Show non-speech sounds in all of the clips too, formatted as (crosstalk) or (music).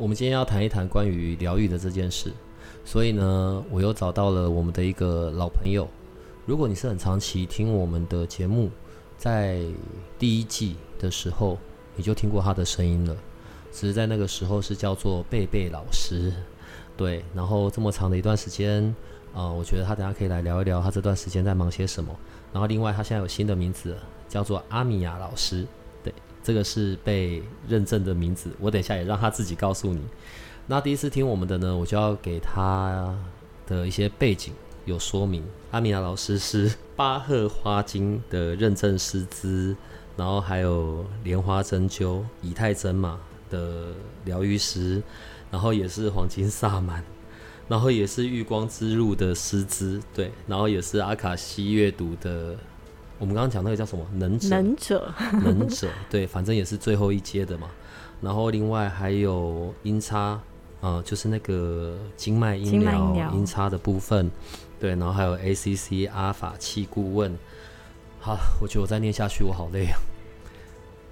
我们今天要谈一谈关于疗愈的这件事，所以呢，我又找到了我们的一个老朋友。如果你是很长期听我们的节目，在第一季的时候你就听过他的声音了，只是在那个时候是叫做贝贝老师，对。然后这么长的一段时间，啊，我觉得他等下可以来聊一聊他这段时间在忙些什么。然后另外他现在有新的名字，叫做阿米亚老师。这个是被认证的名字，我等一下也让他自己告诉你。那第一次听我们的呢，我就要给他的一些背景有说明。阿米亚老师是巴赫花精的认证师资，然后还有莲花针灸、以太针嘛的疗愈师，然后也是黄金萨满，然后也是玉光之路的师资，对，然后也是阿卡西阅读的。我们刚刚讲那个叫什么能者？能者，(laughs) 能者，对，反正也是最后一阶的嘛。然后另外还有音叉，啊，就是那个经脉音疗音叉的部分，对，然后还有 ACC 阿法器顾问。好，我觉得我再念下去我好累啊。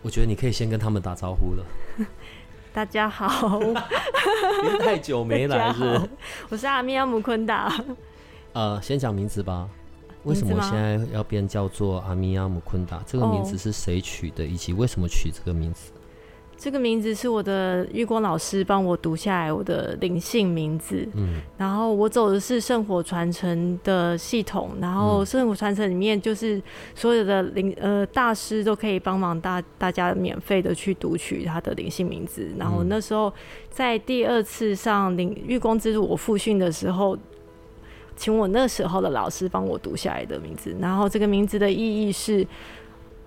我觉得你可以先跟他们打招呼了。(laughs) 大家好，(laughs) 因为太久没来是。我是阿米亚姆昆达。呃，先讲名字吧。为什么现在要变叫做阿米亚姆昆达？这个名字是谁取的？以及为什么取这个名字？这个名字是我的玉光老师帮我读下来我的灵性名字。嗯，然后我走的是圣火传承的系统，然后圣火传承里面就是所有的灵呃大师都可以帮忙大大家免费的去读取他的灵性名字。然后那时候在第二次上灵玉光之路我复训的时候。请我那时候的老师帮我读下来的名字，然后这个名字的意义是，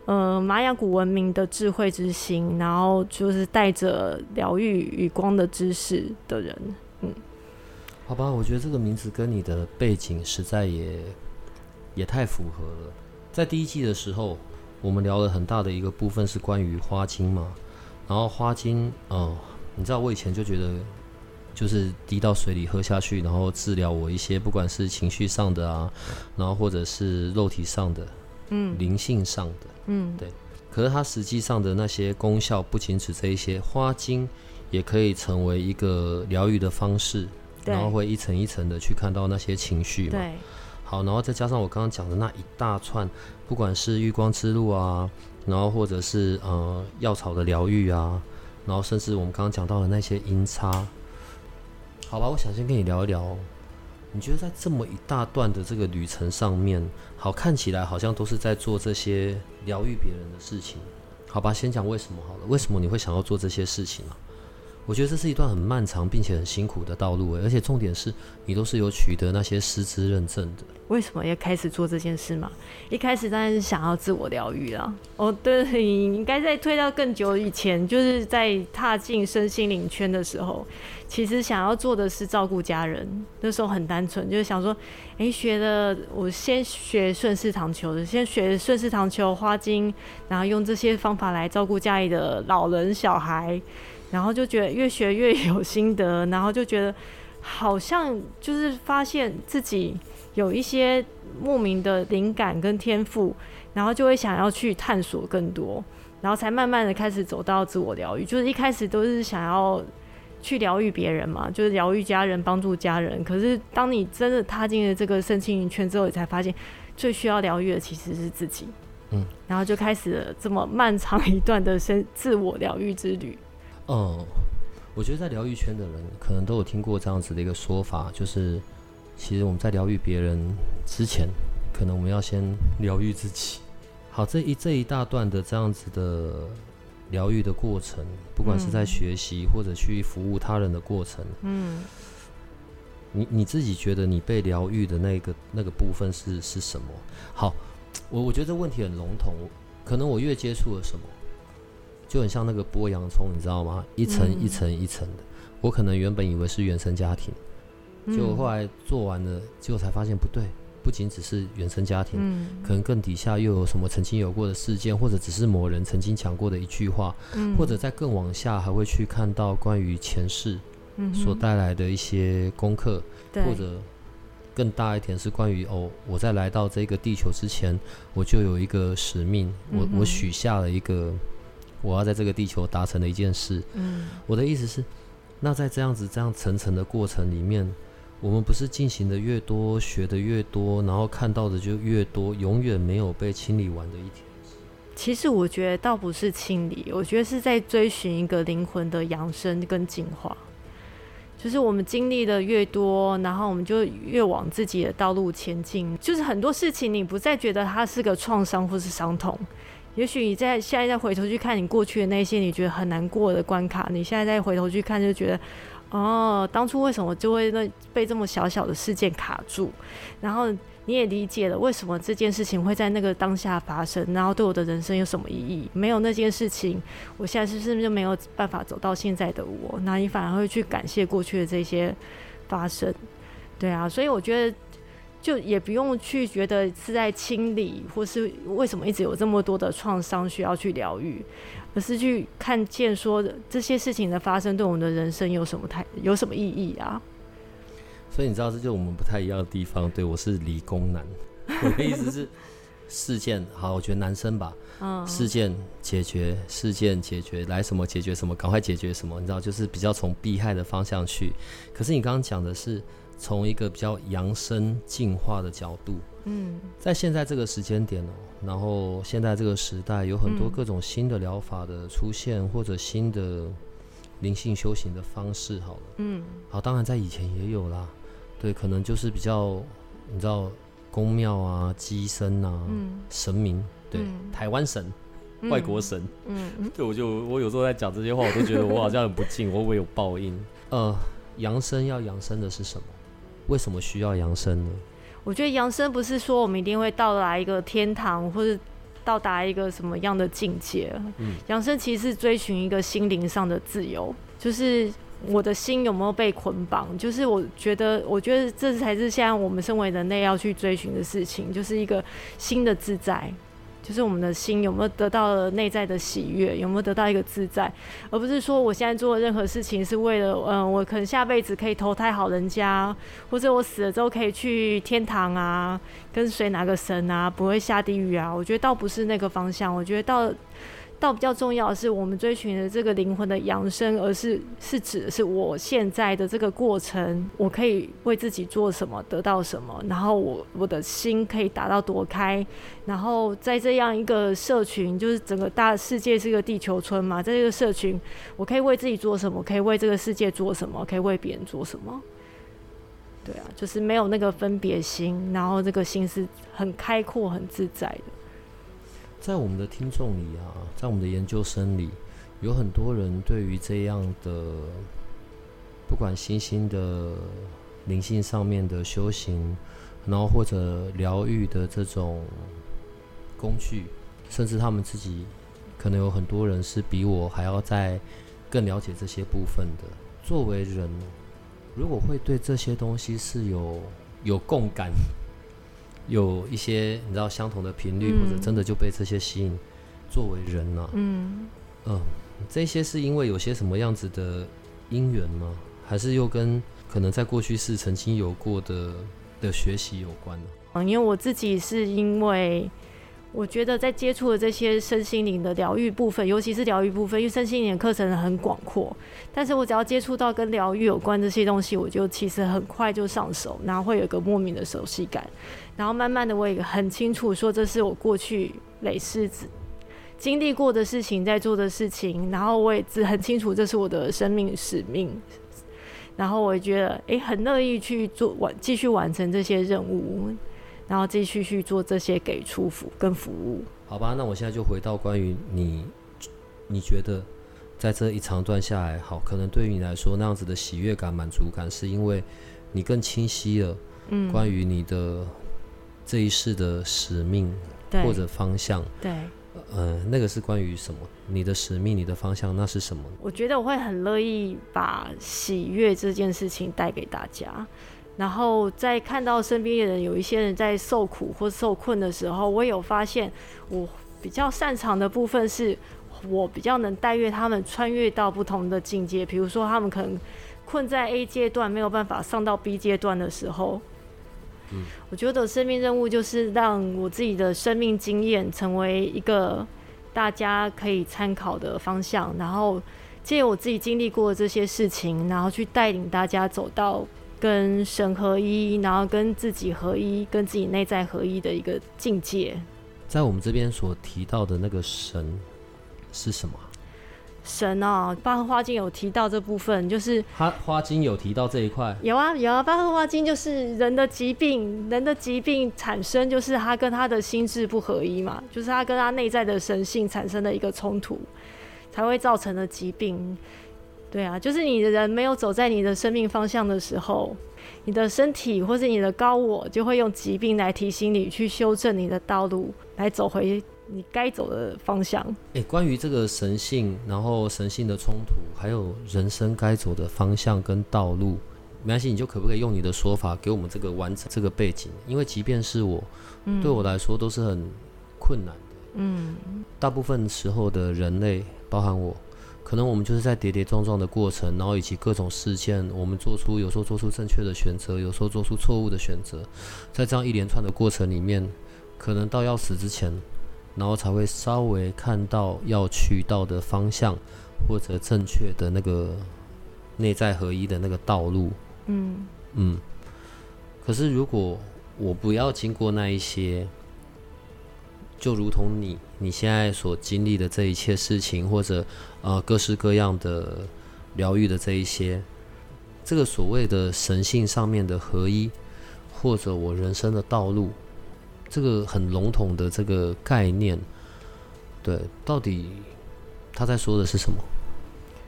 呃，玛雅古文明的智慧之心，然后就是带着疗愈与光的知识的人。嗯，好吧，我觉得这个名字跟你的背景实在也也太符合了。在第一季的时候，我们聊了很大的一个部分是关于花精嘛，然后花精，嗯，你知道我以前就觉得。就是滴到水里喝下去，然后治疗我一些不管是情绪上的啊，然后或者是肉体上的，嗯，灵性上的，嗯，对。可是它实际上的那些功效不仅止这一些，花精也可以成为一个疗愈的方式，然后会一层一层的去看到那些情绪嘛。对。好，然后再加上我刚刚讲的那一大串，不管是月光之路啊，然后或者是呃药草的疗愈啊，然后甚至我们刚刚讲到的那些音叉。好吧，我想先跟你聊一聊。你觉得在这么一大段的这个旅程上面，好看起来好像都是在做这些疗愈别人的事情。好吧，先讲为什么好了。为什么你会想要做这些事情呢？我觉得这是一段很漫长并且很辛苦的道路，而且重点是你都是有取得那些师资认证的。为什么要开始做这件事嘛？一开始当然是想要自我疗愈啦。哦，对，(laughs) 你应该在推到更久以前，就是在踏进身心灵圈的时候，其实想要做的是照顾家人。那时候很单纯，就是想说，哎，学的我先学顺势堂球的，先学顺势堂球花精，然后用这些方法来照顾家里的老人小孩。然后就觉得越学越有心得，然后就觉得好像就是发现自己有一些莫名的灵感跟天赋，然后就会想要去探索更多，然后才慢慢的开始走到自我疗愈。就是一开始都是想要去疗愈别人嘛，就是疗愈家人、帮助家人。可是当你真的踏进了这个圣清灵圈之后，你才发现最需要疗愈的其实是自己。嗯，然后就开始了这么漫长一段的生自我疗愈之旅。嗯，我觉得在疗愈圈的人可能都有听过这样子的一个说法，就是其实我们在疗愈别人之前，可能我们要先疗愈自己。好，这一这一大段的这样子的疗愈的过程，不管是在学习或者去服务他人的过程，嗯，你你自己觉得你被疗愈的那个那个部分是是什么？好，我我觉得这问题很笼统，可能我越接触了什么。就很像那个剥洋葱，你知道吗？一层一层一层的。我可能原本以为是原生家庭，结果后来做完了，结果才发现不对，不仅只是原生家庭，可能更底下又有什么曾经有过的事件，或者只是某人曾经讲过的一句话，或者在更往下还会去看到关于前世所带来的一些功课，或者更大一点是关于哦，我在来到这个地球之前，我就有一个使命，我我许下了一个我要在这个地球达成的一件事。嗯，我的意思是。那在这样子这样层层的过程里面，我们不是进行的越多，学的越多，然后看到的就越多，永远没有被清理完的一天。其实我觉得倒不是清理，我觉得是在追寻一个灵魂的养生跟进化。就是我们经历的越多，然后我们就越往自己的道路前进。就是很多事情，你不再觉得它是个创伤或是伤痛。也许你在现在再回头去看你过去的那些你觉得很难过的关卡，你现在再回头去看就觉得，哦，当初为什么就会那被这么小小的事件卡住？然后你也理解了为什么这件事情会在那个当下发生，然后对我的人生有什么意义？没有那件事情，我现在是不是就没有办法走到现在的我？那你反而会去感谢过去的这些发生，对啊，所以我觉得。就也不用去觉得是在清理，或是为什么一直有这么多的创伤需要去疗愈，而是去看见说这些事情的发生对我们的人生有什么太有什么意义啊？所以你知道这就我们不太一样的地方。对我是理工男，(laughs) 我的意思是事件好，我觉得男生吧，嗯，事件解决，事件解决，来什么解决什么，赶快解决什么，你知道就是比较从避害的方向去。可是你刚刚讲的是。从一个比较扬升进化的角度，嗯，在现在这个时间点哦，然后现在这个时代有很多各种新的疗法的出现，或者新的灵性修行的方式，好了，嗯，好，当然在以前也有啦，对，可能就是比较你知道宫庙啊、机身啊、神明，对，台湾神、外国神，嗯，(laughs) 对，我就我有时候在讲这些话，我都觉得我好像很不敬，我会有报应。(laughs) 呃，扬生要扬生的是什么？为什么需要扬升呢？我觉得扬升不是说我们一定会到达一个天堂，或者到达一个什么样的境界。嗯，扬升其实是追寻一个心灵上的自由，就是我的心有没有被捆绑。就是我觉得，我觉得这才是现在我们身为人类要去追寻的事情，就是一个新的自在。就是我们的心有没有得到了内在的喜悦，有没有得到一个自在，而不是说我现在做的任何事情是为了，嗯，我可能下辈子可以投胎好人家，或者我死了之后可以去天堂啊，跟随哪个神啊，不会下地狱啊。我觉得倒不是那个方向，我觉得到。倒比较重要的是，我们追寻的这个灵魂的扬升，而是是指的是我现在的这个过程，我可以为自己做什么，得到什么，然后我我的心可以达到多开，然后在这样一个社群，就是整个大世界是个地球村嘛，在这个社群，我可以为自己做什么，可以为这个世界做什么，可以为别人做什么？对啊，就是没有那个分别心，然后这个心是很开阔、很自在的。在我们的听众里啊，在我们的研究生里，有很多人对于这样的不管新兴的灵性上面的修行，然后或者疗愈的这种工具，甚至他们自己可能有很多人是比我还要在更了解这些部分的。作为人，如果会对这些东西是有有共感。有一些你知道相同的频率，或者真的就被这些吸引，作为人呢？嗯嗯，这些是因为有些什么样子的因缘吗？还是又跟可能在过去是曾经有过的的学习有关呢？嗯，因为我自己是因为。我觉得在接触的这些身心灵的疗愈部分，尤其是疗愈部分，因为身心灵课程很广阔。但是我只要接触到跟疗愈有关这些东西，我就其实很快就上手，然后会有个莫名的熟悉感。然后慢慢的，我也很清楚说，这是我过去累世子经历过的事情，在做的事情。然后我也只很清楚，这是我的生命使命。然后我也觉得，哎，很乐意去做完，继续完成这些任务。然后继续去做这些给出服跟服务。好吧，那我现在就回到关于你，你觉得在这一长段下来，好，可能对于你来说那样子的喜悦感、满足感，是因为你更清晰了，嗯，关于你的这一世的使命或者方向，对，呃，那个是关于什么？你的使命、你的方向，那是什么？我觉得我会很乐意把喜悦这件事情带给大家。然后在看到身边的人有一些人在受苦或受困的时候，我有发现我比较擅长的部分是，我比较能带越他们穿越到不同的境界。比如说，他们可能困在 A 阶段没有办法上到 B 阶段的时候，嗯，我觉得生命任务就是让我自己的生命经验成为一个大家可以参考的方向，然后借我自己经历过的这些事情，然后去带领大家走到。跟神合一，然后跟自己合一，跟自己内在合一的一个境界。在我们这边所提到的那个神是什么？神哦，巴赫花经有提到这部分，就是他花经有提到这一块。有啊有啊，巴赫花经就是人的疾病，人的疾病产生就是他跟他的心智不合一嘛，就是他跟他内在的神性产生的一个冲突，才会造成的疾病。对啊，就是你的人没有走在你的生命方向的时候，你的身体或是你的高我就会用疾病来提醒你去修正你的道路，来走回你该走的方向。诶，关于这个神性，然后神性的冲突，还有人生该走的方向跟道路，没关系，你就可不可以用你的说法给我们这个完整这个背景？因为即便是我，对我来说都是很困难的。嗯，大部分时候的人类，包含我。可能我们就是在跌跌撞撞的过程，然后以及各种事件，我们做出有时候做出正确的选择，有时候做出错误的选择，在这样一连串的过程里面，可能到要死之前，然后才会稍微看到要去到的方向，或者正确的那个内在合一的那个道路。嗯嗯。可是如果我不要经过那一些。就如同你你现在所经历的这一切事情，或者呃各式各样的疗愈的这一些，这个所谓的神性上面的合一，或者我人生的道路，这个很笼统的这个概念，对，到底他在说的是什么？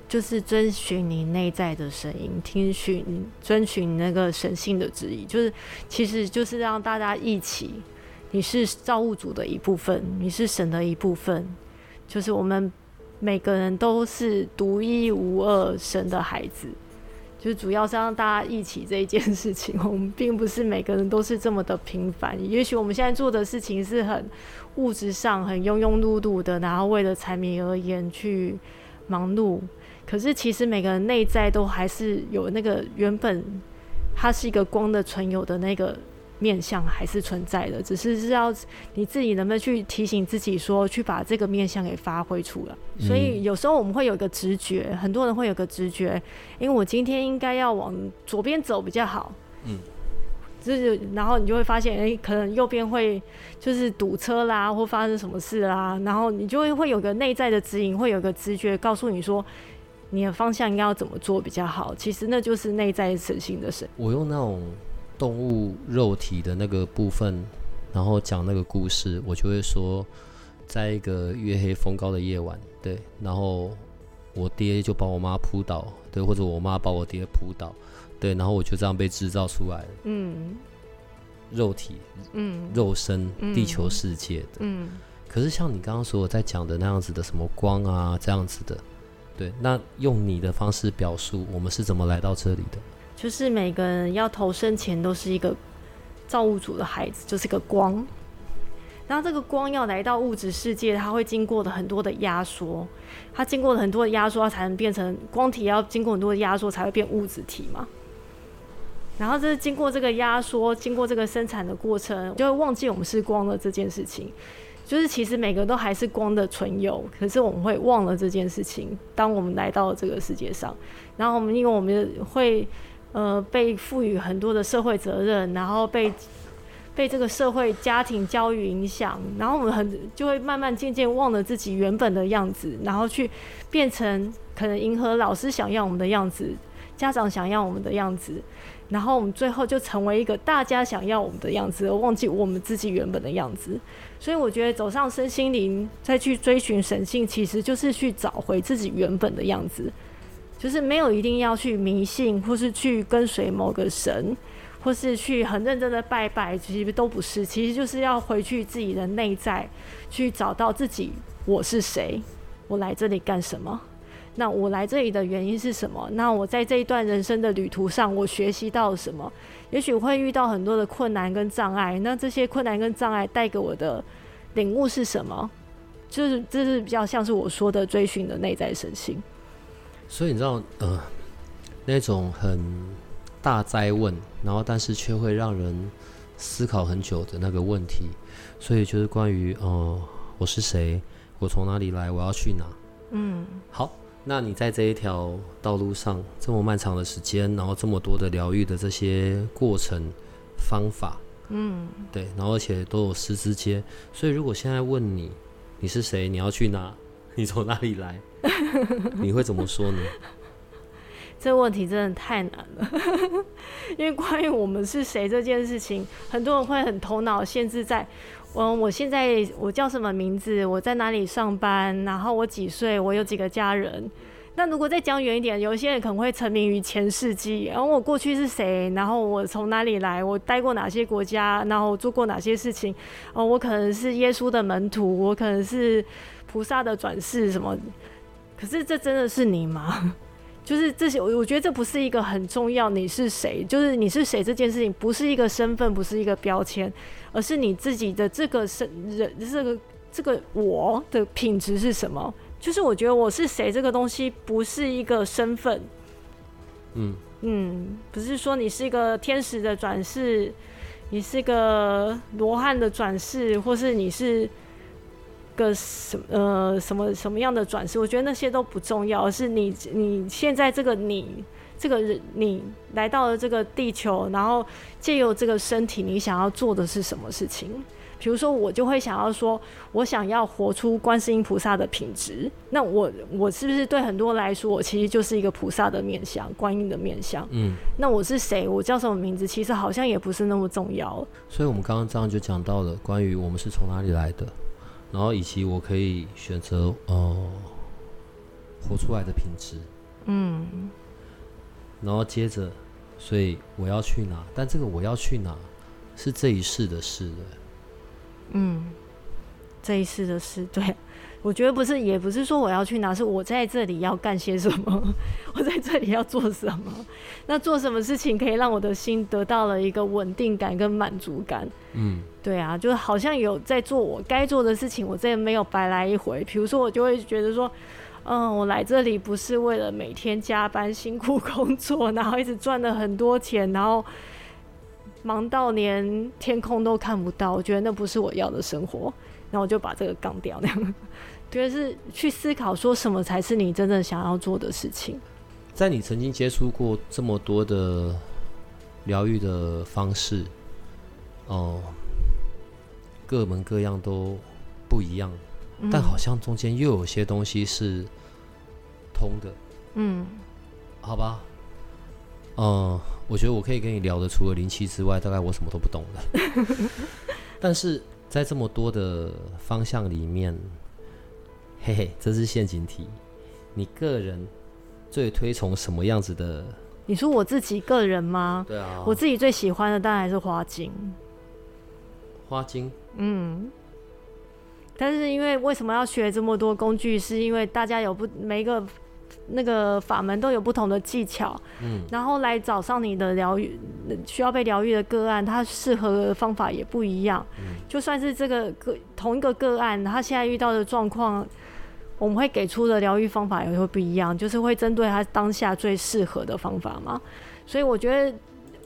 就是遵循你内在的声音，听循遵循那个神性的旨意，就是其实就是让大家一起。你是造物主的一部分，你是神的一部分，就是我们每个人都是独一无二神的孩子，就是主要是让大家一起这一件事情。(laughs) 我们并不是每个人都是这么的平凡，也许我们现在做的事情是很物质上很庸庸碌碌的，然后为了柴米油盐去忙碌，可是其实每个人内在都还是有那个原本它是一个光的存有的那个。面相还是存在的，只是是要你自己能不能去提醒自己，说去把这个面相给发挥出来。所以有时候我们会有一个直觉，很多人会有个直觉，因为我今天应该要往左边走比较好。嗯，就是然后你就会发现，哎，可能右边会就是堵车啦，或发生什么事啦，然后你就会会有个内在的指引，会有个直觉告诉你说，你的方向应该要怎么做比较好。其实那就是内在神性的神。我用那种。动物肉体的那个部分，然后讲那个故事，我就会说，在一个月黑风高的夜晚，对，然后我爹就把我妈扑倒，对，或者我妈把我爹扑倒，对，然后我就这样被制造出来了，嗯，肉体，嗯，肉身，地球世界的，嗯，可是像你刚刚所在讲的那样子的什么光啊，这样子的，对，那用你的方式表述，我们是怎么来到这里的？就是每个人要投生前都是一个造物主的孩子，就是个光。然后这个光要来到物质世界，它会经过的很多的压缩，它经过了很多的压缩，它才能变成光体。要经过很多的压缩，才会变物质体嘛。然后这是经过这个压缩，经过这个生产的过程，就会忘记我们是光的这件事情。就是其实每个都还是光的存有，可是我们会忘了这件事情。当我们来到这个世界上，然后我们因为我们会。呃，被赋予很多的社会责任，然后被被这个社会家庭教育影响，然后我们很就会慢慢渐渐忘了自己原本的样子，然后去变成可能迎合老师想要我们的样子，家长想要我们的样子，然后我们最后就成为一个大家想要我们的样子，而忘记我们自己原本的样子。所以我觉得走上身心灵，再去追寻神性，其实就是去找回自己原本的样子。就是没有一定要去迷信，或是去跟随某个神，或是去很认真的拜拜，其实都不是，其实就是要回去自己的内在，去找到自己我是谁，我来这里干什么？那我来这里的原因是什么？那我在这一段人生的旅途上，我学习到了什么？也许会遇到很多的困难跟障碍，那这些困难跟障碍带给我的领悟是什么？就是这是比较像是我说的追寻的内在神性。所以你知道，呃，那种很大灾问，然后但是却会让人思考很久的那个问题，所以就是关于，呃，我是谁？我从哪里来？我要去哪？嗯，好。那你在这一条道路上这么漫长的时间，然后这么多的疗愈的这些过程方法，嗯，对，然后而且都有师资接，所以如果现在问你你是谁，你要去哪，你从哪里来，(laughs) 你会怎么说呢？(laughs) 这个问题真的太难了，(laughs) 因为关于我们是谁这件事情，很多人会很头脑限制在。嗯，我现在我叫什么名字？我在哪里上班？然后我几岁？我有几个家人？那如果再讲远一点，有一些人可能会沉迷于前世纪，然后我过去是谁？然后我从哪里来？我待过哪些国家？然后我做过哪些事情？哦，我可能是耶稣的门徒，我可能是菩萨的转世什么？可是这真的是你吗？(laughs) 就是这些，我我觉得这不是一个很重要。你是谁？就是你是谁这件事情，不是一个身份，不是一个标签，而是你自己的这个身人，这个这个我的品质是什么？就是我觉得我是谁这个东西不是一个身份。嗯嗯，不是说你是一个天使的转世，你是个罗汉的转世，或是你是。个什呃什么什么样的转世？我觉得那些都不重要，而是你你现在这个你这个人你来到了这个地球，然后借由这个身体，你想要做的是什么事情？比如说，我就会想要说，我想要活出观世音菩萨的品质。那我我是不是对很多人来说，我其实就是一个菩萨的面相，观音的面相？嗯。那我是谁？我叫什么名字？其实好像也不是那么重要。所以我们刚刚这样就讲到了关于我们是从哪里来的。然后以及我可以选择呃活出来的品质，嗯，然后接着，所以我要去哪？但这个我要去哪是这一世的事的，嗯，这一世的事，对。我觉得不是，也不是说我要去哪，是我在这里要干些什么，我在这里要做什么。那做什么事情可以让我的心得到了一个稳定感跟满足感？嗯，对啊，就是好像有在做我该做的事情，我这没有白来一回。比如说，我就会觉得说，嗯，我来这里不是为了每天加班辛苦工作，然后一直赚了很多钱，然后忙到连天空都看不到。我觉得那不是我要的生活，然后我就把这个杠掉那样。觉得是去思考说什么才是你真正想要做的事情。在你曾经接触过这么多的疗愈的方式，哦，各门各样都不一样，但好像中间又有些东西是通的。嗯，好吧。嗯，我觉得我可以跟你聊的，除了灵气之外，大概我什么都不懂的。(laughs) 但是在这么多的方向里面。嘿嘿，这是陷阱题。你个人最推崇什么样子的？你说我自己个人吗？对啊，我自己最喜欢的当然还是花精。花精，嗯。但是因为为什么要学这么多工具？是因为大家有不每一个那个法门都有不同的技巧，嗯，然后来找上你的疗愈需要被疗愈的个案，它适合的方法也不一样。嗯，就算是这个个同一个个案，他现在遇到的状况。我们会给出的疗愈方法也会不一样，就是会针对他当下最适合的方法嘛。所以我觉得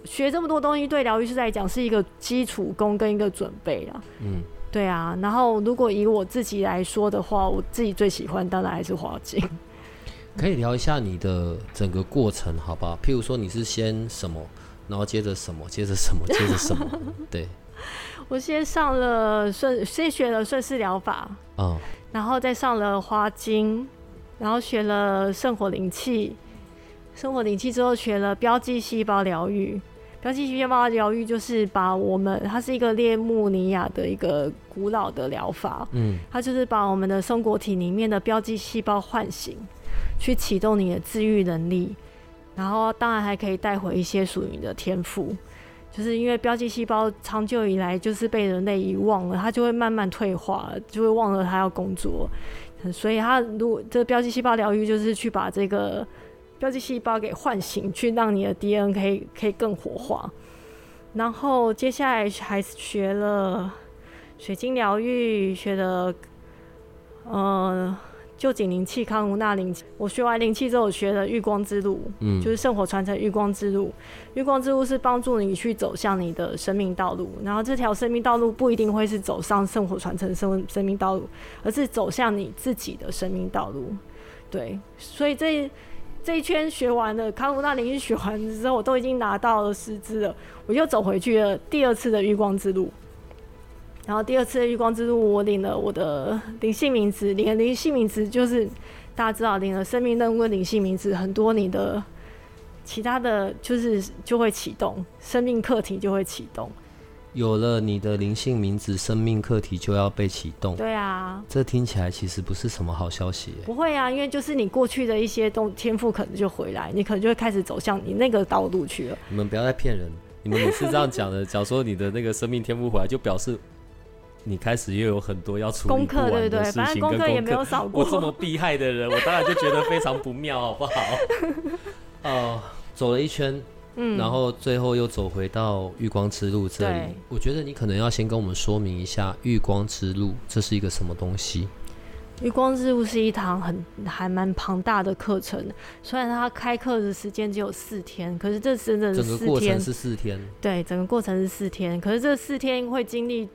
学这么多东西对疗愈师来讲是一个基础功跟一个准备啊。嗯，对啊。然后如果以我自己来说的话，我自己最喜欢当然还是滑精。可以聊一下你的整个过程，好不好？譬如说你是先什么，然后接着什么，接着什么，接着什么？(laughs) 对。我先上了顺，先学了顺势疗法。哦。然后再上了花精，然后学了圣火灵气，圣火灵气之后学了标记细胞疗愈。标记细胞疗愈就是把我们，它是一个列穆尼亚的一个古老的疗法。嗯，它就是把我们的松果体里面的标记细胞唤醒，去启动你的治愈能力。然后当然还可以带回一些属于你的天赋。就是因为标记细胞长久以来就是被人类遗忘了，它就会慢慢退化，就会忘了它要工作。所以它如果这标记细胞疗愈，就是去把这个标记细胞给唤醒，去让你的 DNA 可以可以更活化。然后接下来还是学了水晶疗愈，学了呃。就景灵气康无那灵气，我学完灵气之后，我学了玉光之路，嗯，就是圣火传承玉光之路。玉光之路是帮助你去走向你的生命道路，然后这条生命道路不一定会是走上圣火传承生生命道路，而是走向你自己的生命道路。对，所以这这一圈学完了，康无那灵气学完之后，我都已经拿到了师资了，我又走回去了第二次的玉光之路。然后第二次的月光之路，我领了我的灵性名字，领了灵性名字就是大家知道，领了生命任务灵性名字，很多你的其他的就是就会启动，生命课题就会启动。有了你的灵性名字，生命课题就要被启动。对啊，这听起来其实不是什么好消息。不会啊，因为就是你过去的一些东天赋可能就回来，你可能就会开始走向你那个道路去了。你们不要再骗人，你们每次这样讲的，假如说你的那个生命天赋回来，就表示。你开始又有很多要处理功课，对不对？反正功课也没有少过。我这么厉害的人，我当然就觉得非常不妙，好不好？(laughs) 哦，走了一圈，嗯，然后最后又走回到玉光之路这里。我觉得你可能要先跟我们说明一下玉光之路这是一个什么东西。玉光之路是一堂很还蛮庞大的课程，虽然它开课的时间只有四天，可是这真的是整个过程是四天。对，整个过程是四天，可是这四天会经历。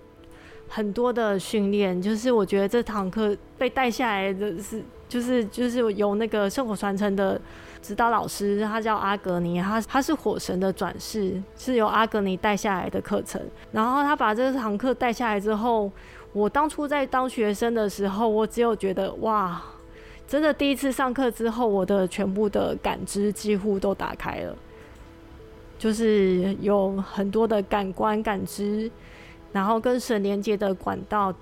很多的训练，就是我觉得这堂课被带下来的是，就是就是由那个圣火传承的指导老师，他叫阿格尼，他他是火神的转世，是由阿格尼带下来的课程。然后他把这堂课带下来之后，我当初在当学生的时候，我只有觉得哇，真的第一次上课之后，我的全部的感知几乎都打开了，就是有很多的感官感知。然后跟神连接的管道，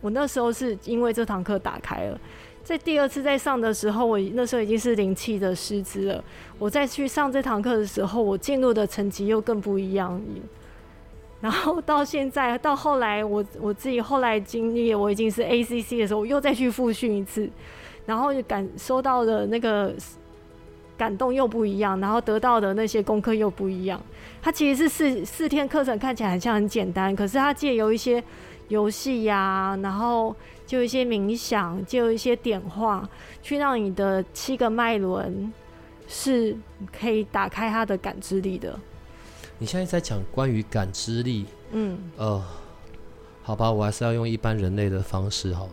我那时候是因为这堂课打开了，在第二次在上的时候，我那时候已经是灵气的师资了。我再去上这堂课的时候，我进入的层级又更不一样。然后到现在，到后来，我我自己后来经历，我已经是 ACC 的时候，我又再去复训一次，然后就感受到的那个。感动又不一样，然后得到的那些功课又不一样。它其实是四四天课程，看起来很像很简单，可是它借由一些游戏呀，然后就一些冥想，就一些点化，去让你的七个脉轮是可以打开它的感知力的。你现在在讲关于感知力，嗯，呃，好吧，我还是要用一般人类的方式好了，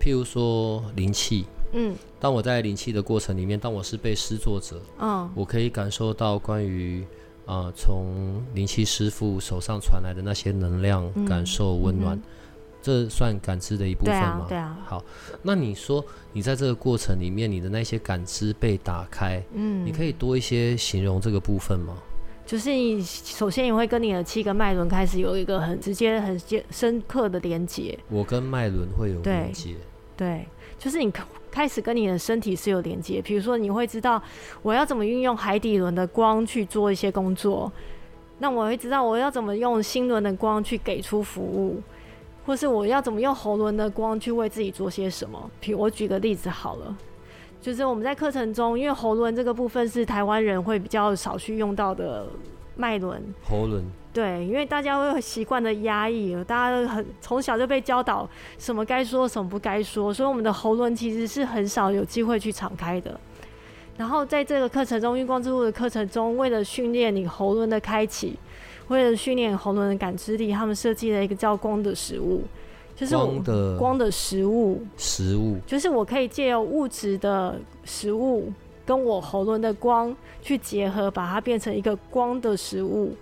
譬如说灵气。嗯，当我在灵气的过程里面，当我是被施作者，嗯，我可以感受到关于啊，从灵气师傅手上传来的那些能量，感受温暖，这算感知的一部分吗？对啊。好，那你说你在这个过程里面，你的那些感知被打开，嗯，你可以多一些形容这个部分吗？就是你首先你会跟你的七个脉轮开始有一个很直接、很深刻的连接。我跟脉轮会有连接，对，就是你。开始跟你的身体是有连接，比如说你会知道我要怎么运用海底轮的光去做一些工作，那我会知道我要怎么用心轮的光去给出服务，或是我要怎么用喉轮的光去为自己做些什么。譬如我举个例子好了，就是我们在课程中，因为喉轮这个部分是台湾人会比较少去用到的脉轮，喉轮。对，因为大家会习惯的压抑，大家都很从小就被教导什么该说，什么不该说，所以我们的喉咙其实是很少有机会去敞开的。然后在这个课程中，月光之路的课程中，为了训练你喉咙的开启，为了训练喉咙的感知力，他们设计了一个叫光的食物，就是光的光的食物，食物就是我可以借由物质的食物跟我喉咙的光去结合，把它变成一个光的食物。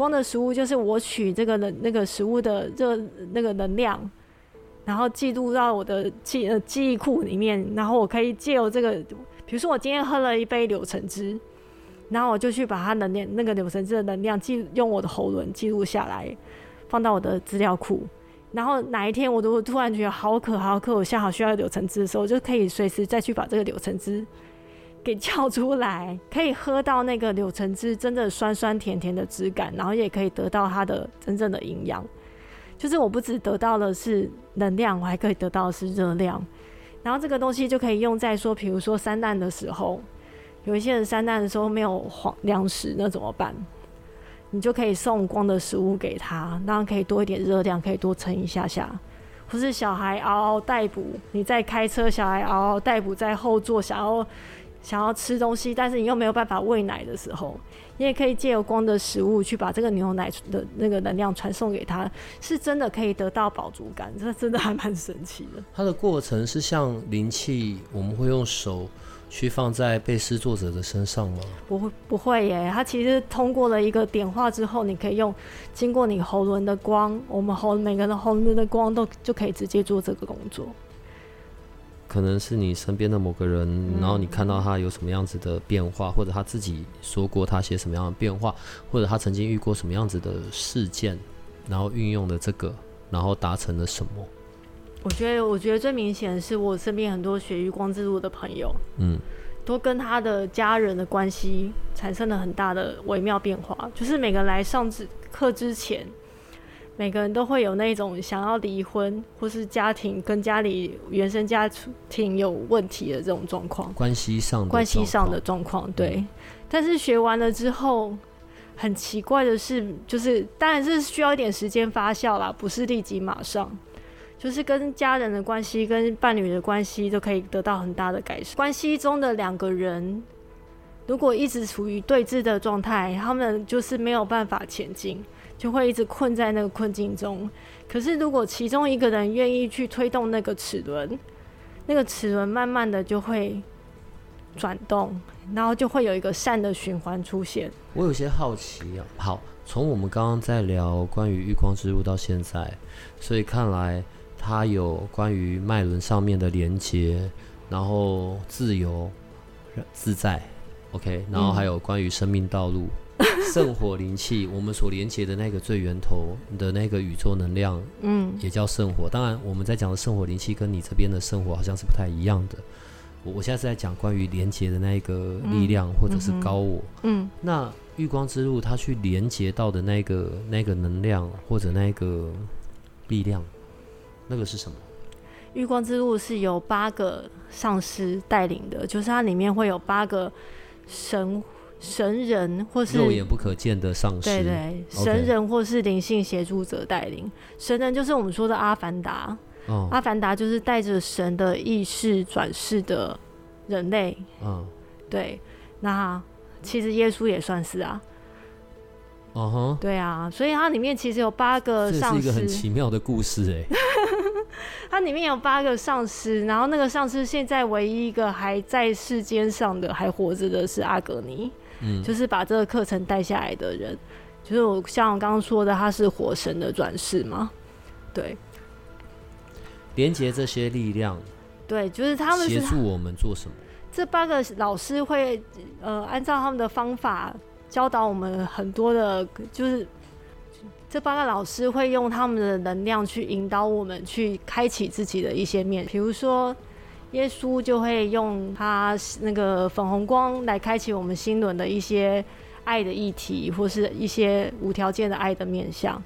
光的食物就是我取这个能那个食物的热那个能量，然后记录到我的记呃记忆库里面，然后我可以借由这个，比如说我今天喝了一杯柳橙汁，然后我就去把它能量那个柳橙汁的能量记用我的喉咙记录下来，放到我的资料库，然后哪一天我都突然觉得好渴好渴，我下好需要柳橙汁的时候，我就可以随时再去把这个柳橙汁给叫出来，(laughs) 可以喝到那个柳橙汁真的酸酸甜甜的质感，然后也可以得到它的真正的营养。就是我不只得到的是能量，我还可以得到的是热量。然后这个东西就可以用在说，比如说三难的时候，有一些人三难的时候没有黄粮食，那怎么办？你就可以送光的食物给他，那可以多一点热量，可以多撑一下下。或是小孩嗷嗷待哺，你在开车，小孩嗷嗷待哺在后座，想要想要吃东西，但是你又没有办法喂奶的时候，你也可以借由光的食物去把这个牛奶的那个能量传送给他，是真的可以得到饱足感，这真的还蛮神奇的。(laughs) 它的过程是像灵气，我们会用手。去放在被施作者的身上吗？不会，不会耶。它其实通过了一个点化之后，你可以用经过你喉轮的光，我们喉每个人喉轮的光都就可以直接做这个工作。可能是你身边的某个人，然后你看到他有什么样子的变化，或者他自己说过他些什么样的变化，或者他曾经遇过什么样子的事件，然后运用了这个，然后达成了什么。我觉得，我觉得最明显的是我身边很多学余光之路的朋友，嗯，都跟他的家人的关系产生了很大的微妙变化。就是每个来上课之前，每个人都会有那种想要离婚，或是家庭跟家里原生家庭有问题的这种状况，关系上关系上的状况。对，但是学完了之后，很奇怪的是，就是当然是需要一点时间发酵啦，不是立即马上。就是跟家人的关系、跟伴侣的关系都可以得到很大的改善。关系中的两个人，如果一直处于对峙的状态，他们就是没有办法前进，就会一直困在那个困境中。可是，如果其中一个人愿意去推动那个齿轮，那个齿轮慢慢的就会转动，然后就会有一个善的循环出现。我有些好奇啊，好，从我们刚刚在聊关于月光之路到现在，所以看来。它有关于脉轮上面的连接，然后自由、自在，OK，然后还有关于生命道路、(laughs) 圣火灵气，我们所连接的那个最源头的那个宇宙能量，嗯，也叫圣火。当然，我们在讲的圣火灵气跟你这边的圣火好像是不太一样的。我我现在是在讲关于连接的那个力量，或者是高我。嗯，那玉光之路它去连接到的那个那个能量或者那个力量。那个是什么？玉光之路是由八个上师带领的，就是它里面会有八个神神人，或是肉眼不可见的上师。对对，神人或是灵性协助者带领。神人就是我们说的阿凡达。哦，阿凡达就是带着神的意识转世的人类。嗯，对。那其实耶稣也算是啊。哦哼，对啊，所以它里面其实有八个上师，是一个很奇妙的故事哎。(laughs) 它里面有八个上师，然后那个上师现在唯一一个还在世间上的还活着的是阿格尼，嗯，就是把这个课程带下来的人，就是我像我刚刚说的，他是火神的转世嘛，对，连接这些力量，对，就是他们协助我们做什么？这八个老师会呃按照他们的方法教导我们很多的，就是。这八个老师会用他们的能量去引导我们去开启自己的一些面，比如说耶稣就会用他那个粉红光来开启我们心轮的一些爱的议题，或是一些无条件的爱的面向。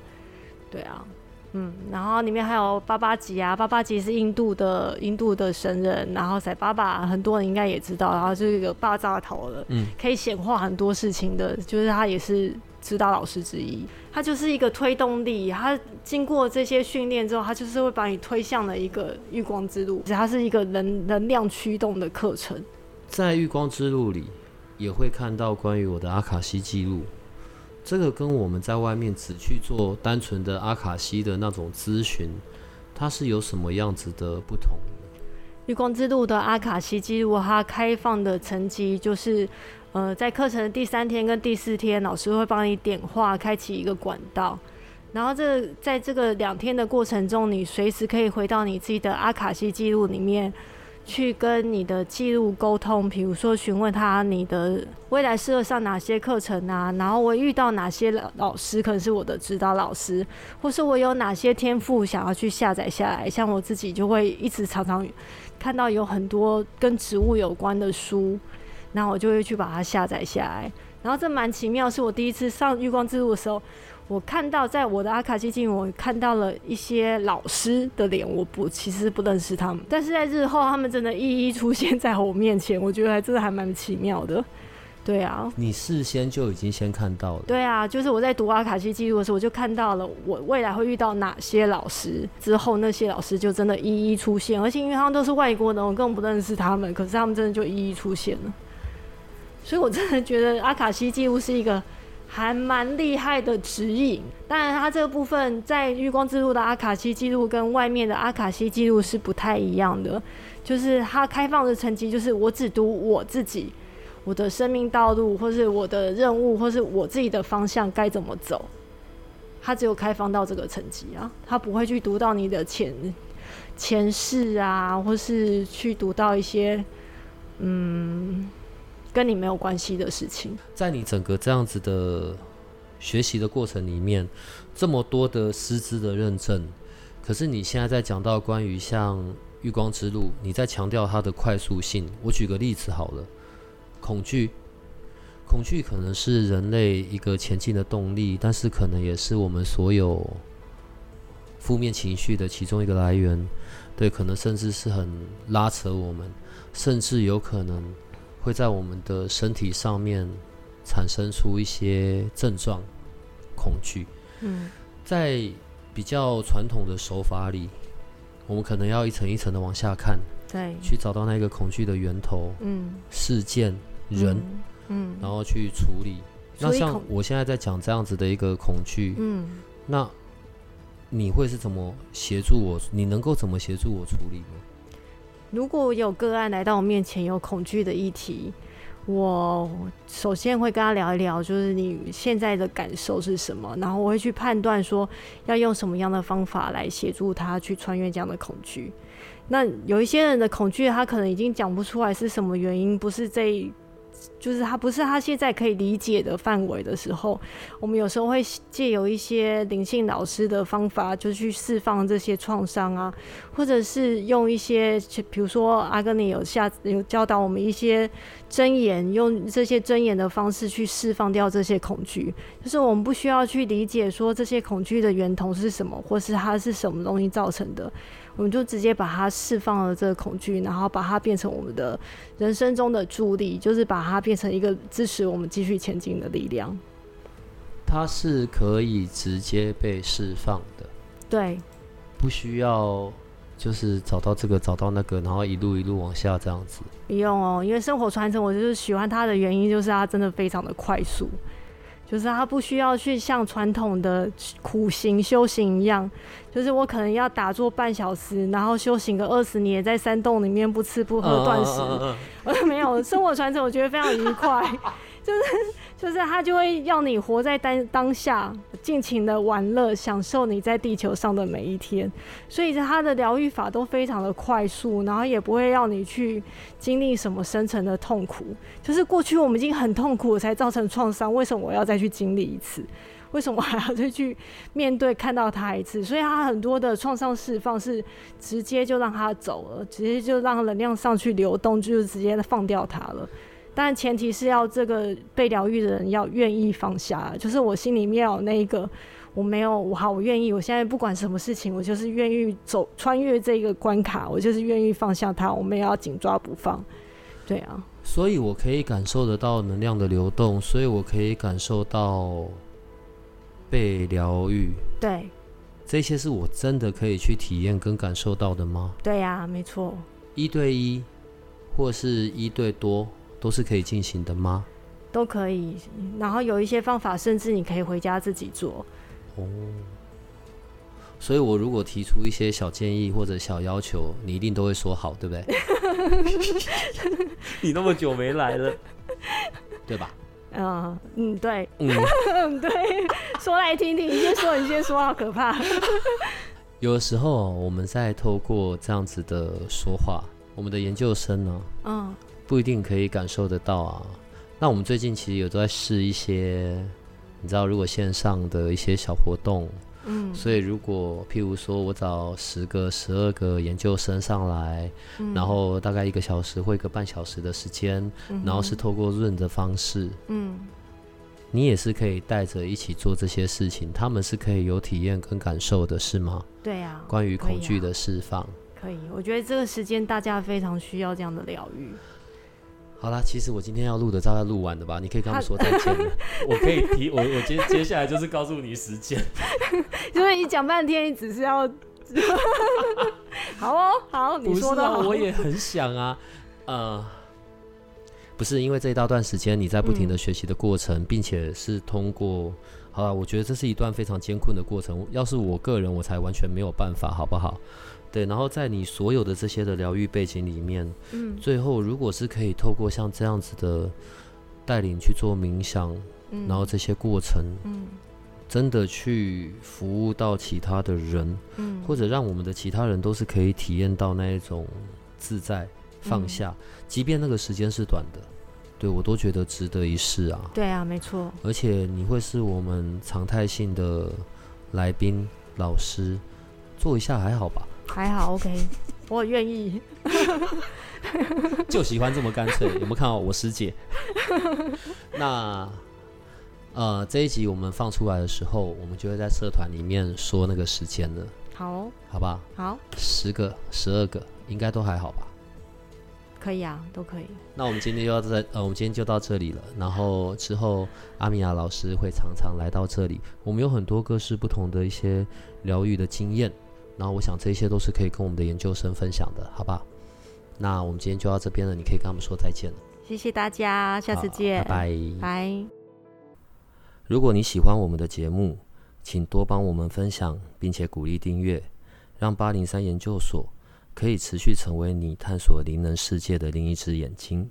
对啊，嗯，然后里面还有巴巴吉啊，巴巴吉是印度的印度的神人，然后塞巴巴很多人应该也知道，然后就是一个爆炸头的，嗯，可以显化很多事情的，就是他也是。指导老师之一，他就是一个推动力。他经过这些训练之后，他就是会把你推向了一个月光之路。其实它是一个能能量驱动的课程。在月光之路里，也会看到关于我的阿卡西记录。这个跟我们在外面只去做单纯的阿卡西的那种咨询，它是有什么样子的不同？月光之路的阿卡西记录，它开放的层级就是。呃，在课程的第三天跟第四天，老师会帮你点化，开启一个管道。然后这在这个两天的过程中，你随时可以回到你自己的阿卡西记录里面，去跟你的记录沟通。比如说询问他你的未来适合上哪些课程啊，然后我遇到哪些老老师可能是我的指导老师，或是我有哪些天赋想要去下载下来。像我自己就会一直常常看到有很多跟植物有关的书。然后我就会去把它下载下来。然后这蛮奇妙，是我第一次上月光之路的时候，我看到在我的阿卡西记录，我看到了一些老师的脸，我不其实不认识他们，但是在日后他们真的一一出现在我面前，我觉得还真的还蛮奇妙的。对啊，你事先就已经先看到了。对啊，就是我在读阿卡西记录的时候，我就看到了我未来会遇到哪些老师，之后那些老师就真的一一出现，而且因为他们都是外国人，我根本不认识他们，可是他们真的就一一出现了。所以我真的觉得阿卡西记录是一个还蛮厉害的指引。当然，它这个部分在月光之路的阿卡西记录跟外面的阿卡西记录是不太一样的，就是它开放的层级就是我只读我自己。我的生命道路，或是我的任务，或是我自己的方向该怎么走，它只有开放到这个层级啊，它不会去读到你的前前世啊，或是去读到一些嗯跟你没有关系的事情。在你整个这样子的学习的过程里面，这么多的师资的认证，可是你现在在讲到关于像月光之路，你在强调它的快速性。我举个例子好了。恐惧，恐惧可能是人类一个前进的动力，但是可能也是我们所有负面情绪的其中一个来源。对，可能甚至是很拉扯我们，甚至有可能会在我们的身体上面产生出一些症状。恐惧，嗯，在比较传统的手法里，我们可能要一层一层的往下看，对，去找到那个恐惧的源头，嗯，事件。人，嗯，然后去处理。那像我现在在讲这样子的一个恐惧，嗯，那你会是怎么协助我？你能够怎么协助我处理呢？如果有个案来到我面前有恐惧的议题，我首先会跟他聊一聊，就是你现在的感受是什么，然后我会去判断说要用什么样的方法来协助他去穿越这样的恐惧。那有一些人的恐惧，他可能已经讲不出来是什么原因，不是这。就是他不是他现在可以理解的范围的时候，我们有时候会借由一些灵性老师的方法，就去释放这些创伤啊，或者是用一些，比如说阿根尼有下有教导我们一些真言，用这些真言的方式去释放掉这些恐惧。就是我们不需要去理解说这些恐惧的源头是什么，或是它是什么东西造成的。我们就直接把它释放了这个恐惧，然后把它变成我们的人生中的助力，就是把它变成一个支持我们继续前进的力量。它是可以直接被释放的，对，不需要就是找到这个找到那个，然后一路一路往下这样子。不用哦，因为生活传承，我就是喜欢它的原因，就是它真的非常的快速。就是他不需要去像传统的苦行修行一样，就是我可能要打坐半小时，然后修行个二十年，在山洞里面不吃不喝断食。(laughs) 没有生活传承，我觉得非常愉快，(laughs) 就是。就是他就会要你活在当当下，尽情的玩乐，享受你在地球上的每一天。所以他的疗愈法都非常的快速，然后也不会让你去经历什么深层的痛苦。就是过去我们已经很痛苦才造成创伤，为什么我要再去经历一次？为什么还要再去面对看到他一次？所以他很多的创伤释放是直接就让他走了，直接就让能量上去流动，就是直接放掉他了。但前提是要这个被疗愈的人要愿意放下，就是我心里面有那一个，我没有我好，我愿意，我现在不管什么事情，我就是愿意走穿越这个关卡，我就是愿意放下它，我们也要紧抓不放，对啊。所以我可以感受得到能量的流动，所以我可以感受到被疗愈。对，这些是我真的可以去体验跟感受到的吗？对呀，没错。一对一，或是一对多。都是可以进行的吗？都可以，然后有一些方法，甚至你可以回家自己做。哦，所以我如果提出一些小建议或者小要求，你一定都会说好，对不对？(laughs) 你那么久没来了，对吧？嗯嗯，对，嗯 (laughs) 对，说来听听，你先说，你先说，好可怕。有的时候，我们在透过这样子的说话，我们的研究生呢，嗯。不一定可以感受得到啊。那我们最近其实有都在试一些，你知道，如果线上的一些小活动，嗯所以如果譬如说我找十个、十二个研究生上来，然后大概一个小时或一个半小时的时间，然后是透过润的方式，嗯你也是可以带着一起做这些事情，他们是可以有体验跟感受的，是吗？对啊，关于恐惧的释放。可以，我觉得这个时间大家非常需要这样的疗愈。好啦，其实我今天要录的大概录完了吧？你可以跟他们说再见了。(laughs) 我可以提我我接接下来就是告诉你时间。(laughs) 因为你讲半天，你只是要，(laughs) 好哦，好，你说的好，我也很想啊，呃，不是因为这一大段时间你在不停的学习的过程，并且是通过，好了，我觉得这是一段非常艰困的过程。要是我个人，我才完全没有办法，好不好？对，然后在你所有的这些的疗愈背景里面，嗯。最后如果是可以透过像这样子的带领去做冥想，嗯。然后这些过程嗯。真的去服务到其他的人，嗯，或者让我们的其他人都是可以体验到那一种自在放下，即便那个时间是短的，对我都觉得值得一试啊！对啊，没错，而且你会是我们常态性的来宾老师，做一下还好吧？还好，OK，我愿意。(laughs) 就喜欢这么干脆，有没有看到我师姐？(laughs) 那呃，这一集我们放出来的时候，我们就会在社团里面说那个时间了，好哦，好吧？好，十个、十二个，应该都还好吧？可以啊，都可以。那我们今天就要在呃，我们今天就到这里了。然后之后阿米娅老师会常常来到这里，我们有很多各式不同的一些疗愈的经验，然后我想这些都是可以跟我们的研究生分享的，好吧？那我们今天就到这边了，你可以跟他们说再见了，谢谢大家，下次见，拜拜。拜。如果你喜欢我们的节目，请多帮我们分享，并且鼓励订阅，让八零三研究所可以持续成为你探索灵能世界的另一只眼睛。